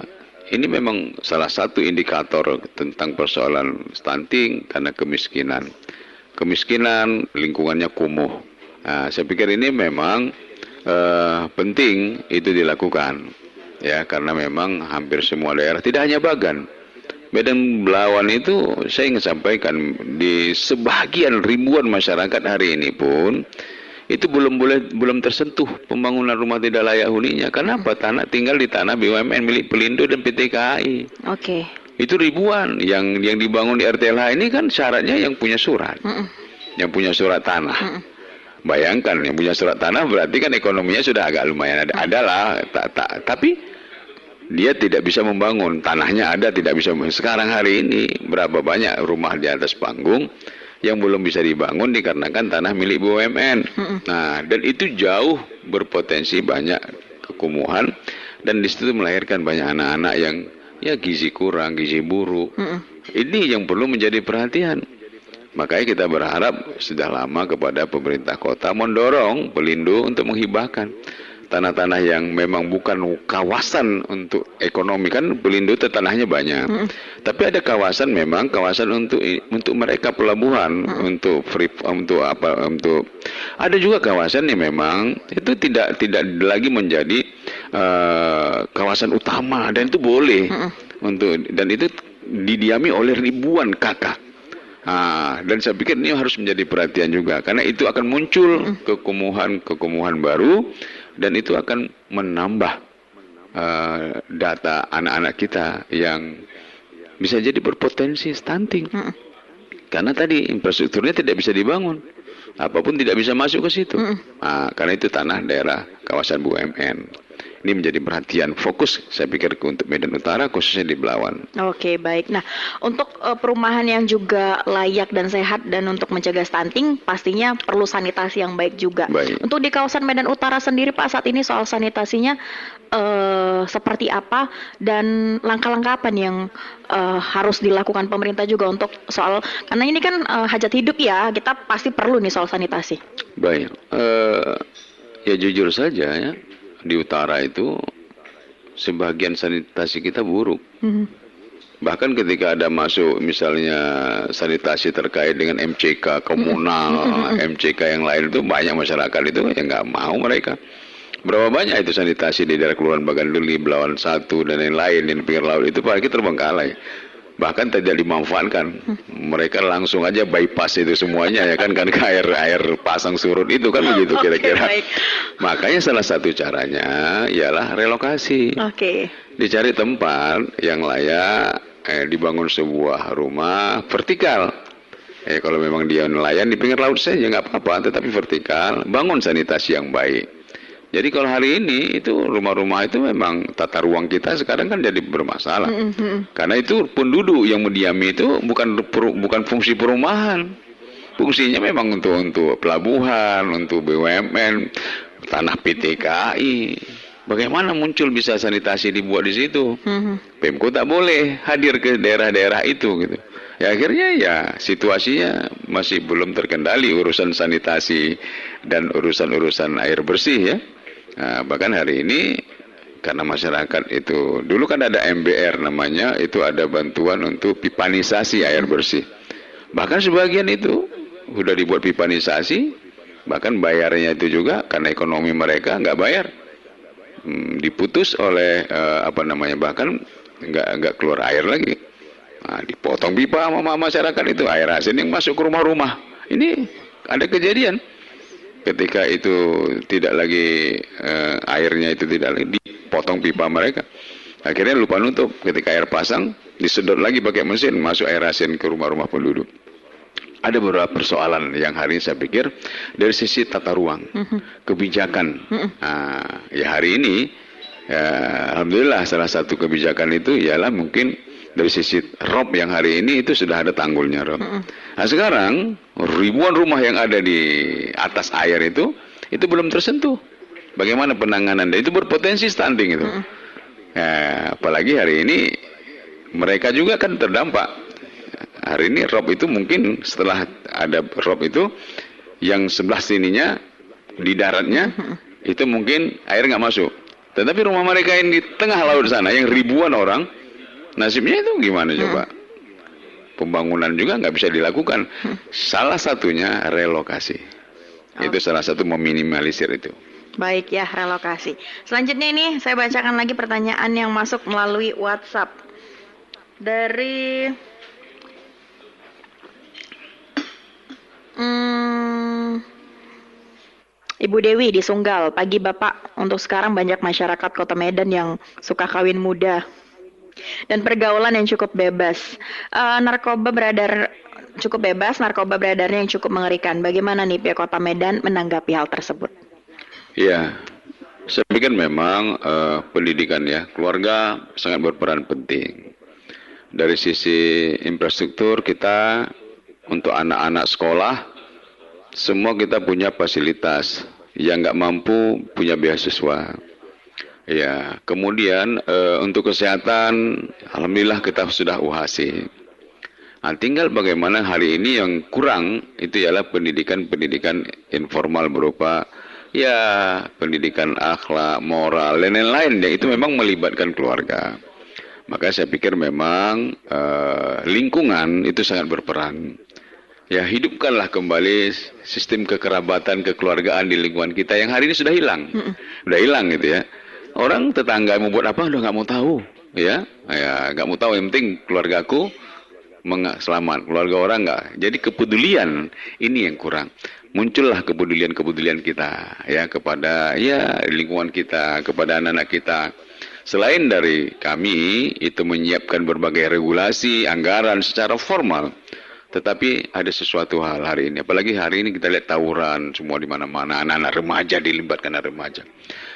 ini memang salah satu indikator tentang persoalan stunting karena kemiskinan. Kemiskinan lingkungannya kumuh. Nah, saya pikir ini memang uh, penting itu dilakukan ya karena memang hampir semua daerah tidak hanya Bagan Medan Belawan itu saya ingin sampaikan di sebagian ribuan masyarakat hari ini pun itu belum boleh belum tersentuh pembangunan rumah tidak layak huninya. Kenapa? Tanah tinggal di tanah BUMN milik Pelindo dan PT KAI. Oke. Okay. Itu ribuan yang yang dibangun di RTLH ini kan syaratnya yang punya surat. Mm -mm. Yang punya surat tanah. Mm -mm. Bayangkan yang punya surat tanah berarti kan ekonominya sudah agak lumayan ada. Adalah tak tak. Tapi dia tidak bisa membangun. Tanahnya ada tidak bisa membangun. sekarang hari ini berapa banyak rumah di atas panggung yang belum bisa dibangun dikarenakan tanah milik BUMN nah dan itu jauh berpotensi banyak kekumuhan. Dan di situ melahirkan banyak anak-anak yang ya gizi kurang gizi buruk. Ini yang perlu menjadi perhatian makanya kita berharap sudah lama kepada pemerintah kota mendorong pelindo untuk menghibahkan tanah-tanah yang memang bukan kawasan untuk ekonomi kan Belindo itu tanahnya banyak. Mm. Tapi ada kawasan memang kawasan untuk untuk mereka pelabuhan mm. untuk free untuk apa untuk ada juga kawasan yang memang itu tidak tidak lagi menjadi uh, kawasan utama dan itu boleh mm. untuk dan itu didiami oleh ribuan kakak. Ah, dan saya pikir ini harus menjadi perhatian juga karena itu akan muncul kekumuhan-kekumuhan baru dan itu akan menambah uh, data anak-anak kita yang bisa jadi berpotensi stunting. Hmm. Karena tadi infrastrukturnya tidak bisa dibangun. Apa pun tidak bisa masuk ke situ. Hmm. Nah, karena itu tanah daerah kawasan BUMN. Ini menjadi perhatian fokus saya pikir untuk Medan Utara khususnya di Belawan. Oke, baik. Nah, untuk uh, perumahan yang juga layak dan sehat dan untuk mencegah stunting pastinya perlu sanitasi yang baik juga. Baik. Untuk di kawasan Medan Utara sendiri Pak saat ini soal sanitasinya uh, seperti apa dan langkah-langkah apa nih yang uh, harus dilakukan pemerintah juga untuk soal karena ini kan uh, hajat hidup ya, kita pasti perlu nih soal sanitasi. Baik. Uh, ya jujur saja ya di utara itu sebagian sanitasi kita buruk. Hmm. Bahkan ketika ada masuk misalnya sanitasi terkait dengan MCK komunal, hmm. MCK yang lain itu banyak masyarakat itu yang nggak mau mereka. Berapa banyak itu sanitasi di daerah Kelurahan Baganduli, Belawan Satu dan lain-lain di pinggir laut itu pagi terbengkalai bahkan tidak dimanfaatkan. Mereka langsung aja bypass itu semuanya ya kan kan ke air air pasang surut itu kan begitu kira-kira. Okay, Makanya salah satu caranya ialah relokasi. Oke. Okay. Dicari tempat yang layak eh, dibangun sebuah rumah vertikal. Eh kalau memang dia nelayan di pinggir laut saja nggak apa-apa, tetapi vertikal, bangun sanitasi yang baik. Jadi kalau hari ini itu rumah-rumah itu memang tata ruang kita sekarang kan jadi bermasalah. Mm -hmm. Karena itu penduduk yang mendiami itu bukan bukan fungsi perumahan. Fungsinya memang untuk untuk pelabuhan, untuk BUMN, tanah PT KAI. Bagaimana muncul bisa sanitasi dibuat di situ? Mm -hmm. Pemko tak boleh hadir ke daerah-daerah itu gitu. Ya akhirnya ya situasinya masih belum terkendali urusan sanitasi dan urusan-urusan air bersih ya. Nah, bahkan hari ini karena masyarakat itu dulu kan ada MBR namanya itu ada bantuan untuk pipanisasi air bersih. Bahkan sebagian itu sudah dibuat pipanisasi, bahkan bayarnya itu juga karena ekonomi mereka nggak bayar, hmm, diputus oleh uh, apa namanya bahkan nggak nggak keluar air lagi. Nah, dipotong pipa sama masyarakat itu air asin yang masuk ke rumah-rumah. Ini ada kejadian ketika itu tidak lagi uh, airnya itu tidak lagi dipotong pipa mereka akhirnya lupa nutup ketika air pasang disedot lagi pakai mesin masuk air asin ke rumah-rumah penduduk ada beberapa persoalan yang hari ini saya pikir dari sisi tata ruang, mm-hmm. kebijakan. Nah, ya hari ini, ya, alhamdulillah salah satu kebijakan itu ialah mungkin dari sisi rob yang hari ini itu sudah ada tanggulnya rob. Nah sekarang ribuan rumah yang ada di atas air itu itu belum tersentuh. Bagaimana penanganan dan itu berpotensi stunting itu. Ya, apalagi hari ini mereka juga kan terdampak. hari ini rob itu mungkin setelah ada rob itu yang sebelah sininya di daratnya itu mungkin air nggak masuk. Tetapi rumah mereka yang di tengah laut sana yang ribuan orang nasibnya itu gimana coba? Pembangunan juga nggak bisa dilakukan. Salah satunya relokasi. Itu salah satu meminimalisir itu. Baik ya, relokasi. Selanjutnya ini saya bacakan lagi pertanyaan yang masuk melalui WhatsApp. Dari hmm, Ibu Dewi di Sunggal, pagi Bapak. Untuk sekarang banyak masyarakat Kota Medan yang suka kawin muda dan pergaulan yang cukup bebas. Uh, narkoba beredar cukup bebas, narkoba beredarnya yang cukup mengerikan. Bagaimana nih pihak Kota Medan menanggapi hal tersebut? Ya, saya pikir memang uh, pendidikan ya, keluarga sangat berperan penting. Dari sisi infrastruktur kita untuk anak-anak sekolah, semua kita punya fasilitas. Yang nggak mampu punya beasiswa. Ya, kemudian uh, untuk kesehatan, alhamdulillah kita sudah UHC. Nah, tinggal bagaimana hari ini yang kurang itu ialah pendidikan-pendidikan informal berupa ya pendidikan akhlak, moral, dan lain-lain yang itu memang melibatkan keluarga. Maka saya pikir memang uh, lingkungan itu sangat berperan. Ya hidupkanlah kembali sistem kekerabatan, kekeluargaan di lingkungan kita yang hari ini sudah hilang, sudah hilang gitu ya. Orang tetangga mau buat apa udah nggak mau tahu, ya, ya nggak mau tahu. Yang penting keluargaku selamat, keluarga orang nggak. Jadi kepedulian ini yang kurang muncullah kepedulian-kepedulian kita ya kepada ya lingkungan kita, kepada anak-anak kita. Selain dari kami itu menyiapkan berbagai regulasi, anggaran secara formal, tetapi ada sesuatu hal hari ini. Apalagi hari ini kita lihat tawuran semua di mana-mana, anak-anak remaja dilibatkan anak remaja.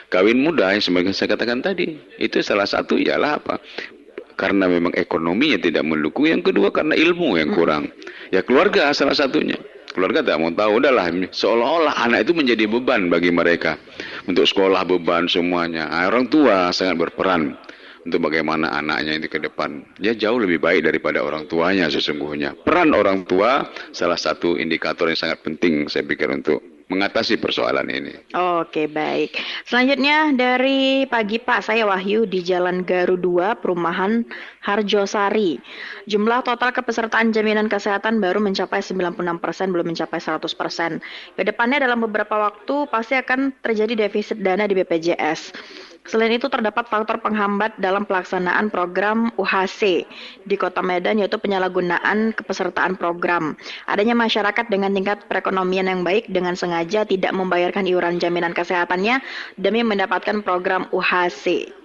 Kawin muda yang sebagai saya katakan tadi, itu salah satu ialah apa? Karena memang ekonomi yang tidak mendukung, yang kedua karena ilmu yang kurang. Ya keluarga salah satunya. Keluarga tidak mau tahu udahlah. Seolah-olah anak itu menjadi beban bagi mereka. Untuk sekolah beban semuanya. Nah, orang tua sangat berperan untuk bagaimana anaknya itu ke depan. Dia jauh lebih baik daripada orang tuanya sesungguhnya. Peran orang tua salah satu indikator yang sangat penting saya pikir untuk mengatasi persoalan ini. Oke, baik. Selanjutnya dari pagi Pak, saya Wahyu di Jalan Garu 2, Perumahan Harjosari. Jumlah total kepesertaan jaminan kesehatan baru mencapai 96 persen, belum mencapai 100 persen. Ke depannya dalam beberapa waktu pasti akan terjadi defisit dana di BPJS. Selain itu terdapat faktor penghambat dalam pelaksanaan program UHC di Kota Medan yaitu penyalahgunaan kepesertaan program. Adanya masyarakat dengan tingkat perekonomian yang baik dengan sengaja tidak membayarkan iuran jaminan kesehatannya demi mendapatkan program UHC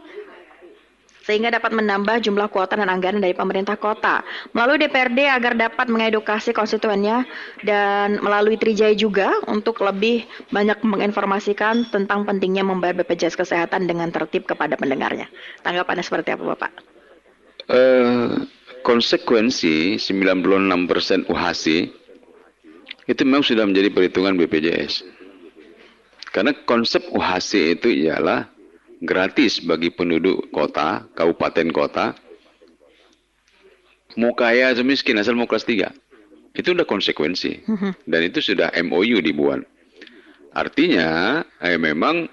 sehingga dapat menambah jumlah kuota dan anggaran dari pemerintah kota. Melalui DPRD agar dapat mengedukasi konstituennya dan melalui Trijaya juga untuk lebih banyak menginformasikan tentang pentingnya membayar BPJS Kesehatan dengan tertib kepada pendengarnya. Tanggapannya seperti apa Bapak? Uh, konsekuensi 96% UHC itu memang sudah menjadi perhitungan BPJS. Karena konsep UHC itu ialah gratis bagi penduduk kota, kabupaten kota, mau kaya atau miskin asal mau kelas 3. Itu udah konsekuensi. (laughs) Dan itu sudah MOU dibuat. Artinya, eh, memang,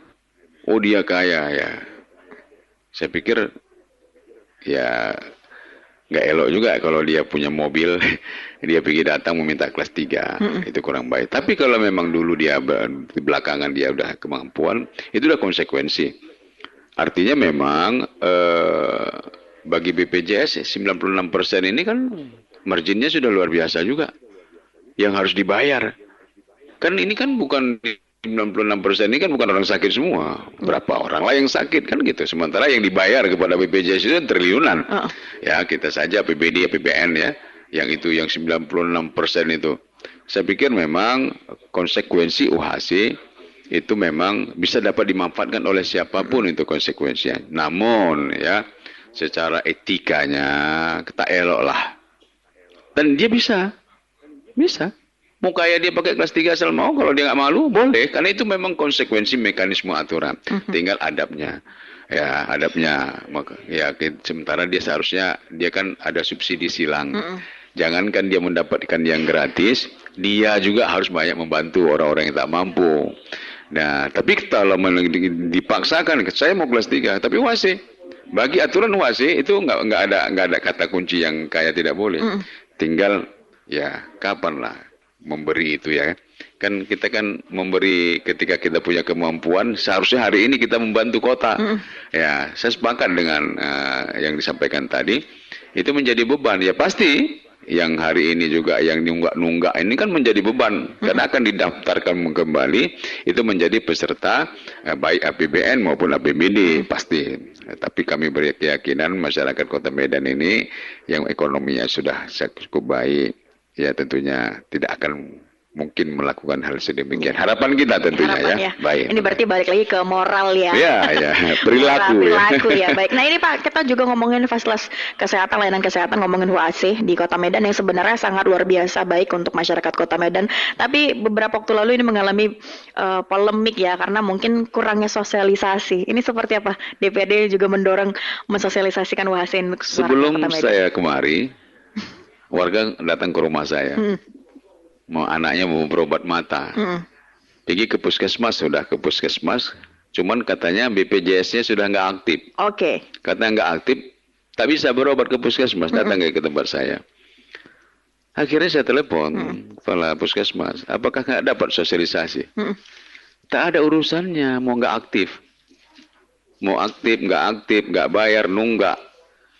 oh dia kaya ya. Saya pikir, ya nggak elok juga kalau dia punya mobil, (laughs) dia pergi datang meminta kelas 3. Hmm. Itu kurang baik. Tapi kalau memang dulu dia di belakangan dia udah kemampuan, itu udah konsekuensi. Artinya memang eh, bagi BPJS 96% ini kan marginnya sudah luar biasa juga yang harus dibayar. Kan ini kan bukan 96% ini kan bukan orang sakit semua. Berapa orang lah yang sakit kan gitu. Sementara yang dibayar kepada BPJS itu triliunan. Uh. Ya kita saja PBD, PBN ya. Yang itu yang 96% itu. Saya pikir memang konsekuensi UHC itu memang bisa dapat dimanfaatkan oleh siapa pun itu konsekuensinya. Namun ya secara etikanya kita elok lah. Dan dia bisa, bisa. Mau kaya dia pakai kelas 3 asal mau, kalau dia nggak malu boleh, karena itu memang konsekuensi mekanisme aturan. Tinggal adabnya, ya adabnya. Maka ya sementara dia seharusnya dia kan ada subsidi silang. Jangankan dia mendapatkan yang gratis, dia juga harus banyak membantu orang-orang yang tak mampu. Nah, tapi kalau dipaksakan, saya mau kelas 3, tapi wasi. Bagi aturan wasi itu nggak nggak ada nggak ada kata kunci yang kayak tidak boleh. Mm. Tinggal ya kapan lah memberi itu ya. Kan kita kan memberi ketika kita punya kemampuan, seharusnya hari ini kita membantu kota. Mm. Ya, saya sepakat dengan uh, yang disampaikan tadi. Itu menjadi beban. Ya pasti yang hari ini juga yang nunggak-nunggak ini kan menjadi beban hmm. karena akan didaftarkan kembali itu menjadi peserta eh, baik APBN maupun APBD hmm. pasti. Tapi kami berkeyakinan masyarakat Kota Medan ini yang ekonominya sudah cukup baik ya tentunya tidak akan mungkin melakukan hal sedemikian. Harapan kita tentunya Harapan, ya. ya. Baik. Ini berarti balik lagi ke moral ya. Iya, (laughs) (laughs) ya. Perilaku. Moral, perilaku ya. ya. (laughs) Baik. Nah, ini Pak, kita juga ngomongin fasilitas kesehatan, layanan kesehatan, ngomongin UAC di Kota Medan yang sebenarnya sangat luar biasa baik untuk masyarakat Kota Medan. Tapi beberapa waktu lalu ini mengalami uh, polemik ya karena mungkin kurangnya sosialisasi. Ini seperti apa? DPD juga mendorong mensosialisasikan UAC Sebelum Kota Medan. saya kemari, warga datang ke rumah saya. Hmm mau anaknya mau berobat mata. Hmm. Pergi ke puskesmas sudah ke puskesmas, cuman katanya BPJS-nya sudah nggak aktif. Oke. Okay. Katanya nggak aktif, tak bisa berobat ke puskesmas, datang hmm. ke tempat saya. Akhirnya saya telepon hmm. kepala puskesmas, apakah nggak dapat sosialisasi? Hmm. Tak ada urusannya, mau nggak aktif. Mau aktif, nggak aktif, nggak bayar, nunggak.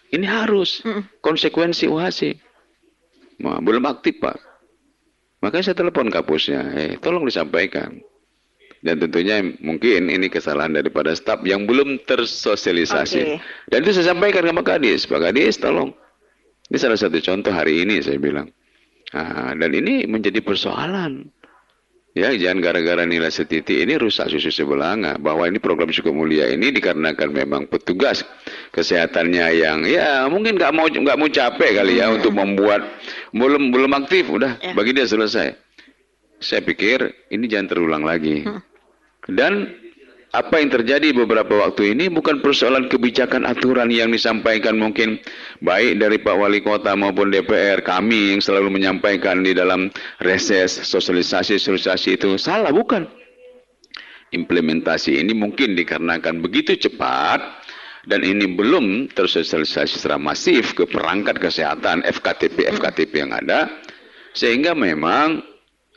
Ini harus hmm. konsekuensi UHC. Nah, belum aktif Pak. Makanya saya telepon kapusnya, eh tolong disampaikan. Dan tentunya mungkin ini kesalahan daripada staf yang belum tersosialisasi. Okay. Dan itu saya sampaikan ke Pak Kadis. Pak Kadis tolong. Ini salah satu contoh hari ini saya bilang. Nah, dan ini menjadi persoalan. Ya, jangan gara-gara nilai setiti ini rusak susu sebelanga. Bahwa ini program suku mulia ini dikarenakan memang petugas kesehatannya yang ya mungkin nggak mau nggak mau capek kali ya hmm. untuk membuat belum belum aktif udah ya. bagi dia selesai. Saya pikir ini jangan terulang lagi. Hmm. Dan apa yang terjadi beberapa waktu ini bukan persoalan kebijakan aturan yang disampaikan mungkin baik dari Pak Wali Kota maupun DPR kami yang selalu menyampaikan di dalam reses sosialisasi sosialisasi itu salah bukan? Implementasi ini mungkin dikarenakan begitu cepat dan ini belum tersosialisasi secara masif ke perangkat kesehatan FKTP FKTP yang ada sehingga memang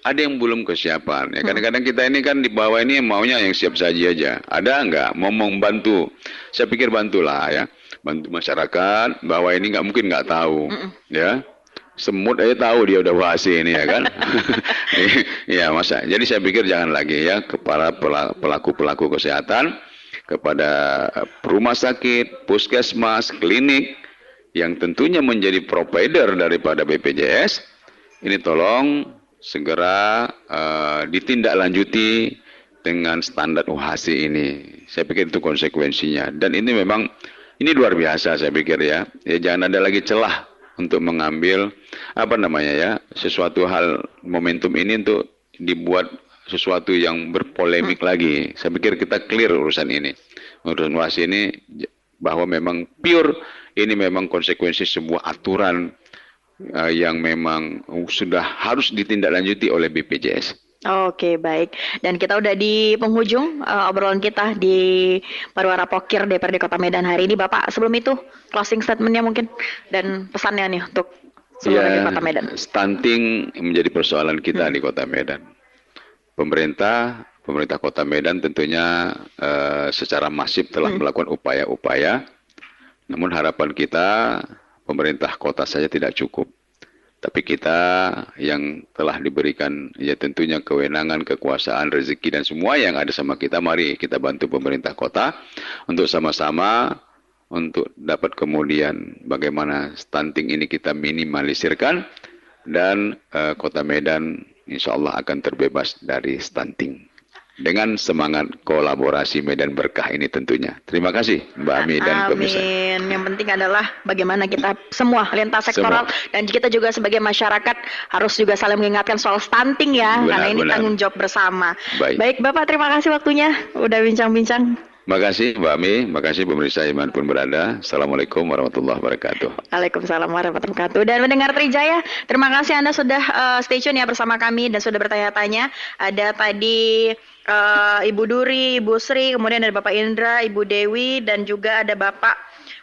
ada yang belum kesiapan. Ya, kadang-kadang kita ini kan di bawah ini maunya yang siap saja aja. Ada enggak mau membantu? Saya pikir bantulah ya, bantu masyarakat. Bahwa ini nggak mungkin nggak tahu, ya. Semut aja tahu dia udah wasi ini ya kan. (laughs) ya masa. Jadi saya pikir jangan lagi ya kepada pelaku-pelaku kesehatan, kepada rumah sakit, puskesmas, klinik yang tentunya menjadi provider daripada BPJS. Ini tolong segera uh, ditindaklanjuti dengan standar UHC ini. Saya pikir itu konsekuensinya. Dan ini memang ini luar biasa saya pikir ya. Ya jangan ada lagi celah untuk mengambil apa namanya ya sesuatu hal momentum ini untuk dibuat sesuatu yang berpolemik hmm. lagi. Saya pikir kita clear urusan ini. Urusan UHC ini bahwa memang pure ini memang konsekuensi sebuah aturan uh, yang memang sudah harus ditindaklanjuti oleh BPJS. Oke baik dan kita udah di penghujung uh, obrolan kita di Parwara Pokir DPRD Kota Medan hari ini Bapak sebelum itu closing statementnya mungkin dan pesannya nih untuk seluruh ya, Kota Medan. Stunting menjadi persoalan kita hmm. di Kota Medan. Pemerintah pemerintah Kota Medan tentunya uh, secara masif telah hmm. melakukan upaya-upaya. Namun harapan kita pemerintah kota saja tidak cukup. Tapi kita yang telah diberikan ya tentunya kewenangan, kekuasaan, rezeki dan semua yang ada sama kita, mari kita bantu pemerintah kota untuk sama-sama untuk dapat kemudian bagaimana stunting ini kita minimalisirkan dan uh, kota Medan insya Allah akan terbebas dari stunting dengan semangat kolaborasi Medan Berkah ini tentunya. Terima kasih Mbak Ami dan pemirsa. Amin. Yang penting adalah bagaimana kita semua lintas sektoral semua. dan kita juga sebagai masyarakat harus juga saling mengingatkan soal stunting ya, benar, karena ini benar. tanggung jawab bersama. Baik. Baik Bapak, terima kasih waktunya udah bincang-bincang. Makasih Mbak Mi, makasih pemirsa Iman pun berada. Assalamualaikum warahmatullahi wabarakatuh. Waalaikumsalam warahmatullahi wabarakatuh. Dan mendengar Trijaya, terima kasih Anda sudah uh, stay tune ya bersama kami dan sudah bertanya-tanya. Ada tadi uh, Ibu Duri, Ibu Sri, kemudian ada Bapak Indra, Ibu Dewi, dan juga ada Bapak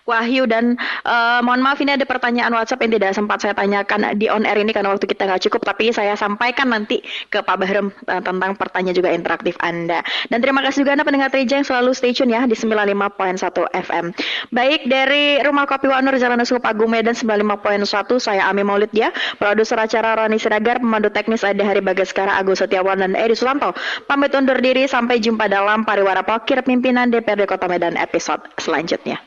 Wahyu dan uh, mohon maaf ini ada pertanyaan WhatsApp yang tidak sempat saya tanyakan di on air ini karena waktu kita nggak cukup tapi saya sampaikan nanti ke Pak Bahram uh, tentang pertanyaan juga interaktif Anda. Dan terima kasih juga Anda pendengar Teja yang selalu stay tune ya di 95.1 FM. Baik dari Rumah Kopi Wanur Jalan Uskup Agung Medan 95.1 saya Ami Maulid ya, produser acara Roni Siragar, pemandu teknis ada Hari Bagaskara, Agus Setiawan dan Edi Sulanto. Pamit undur diri sampai jumpa dalam Pariwara Pokir Pimpinan DPRD Kota Medan episode selanjutnya.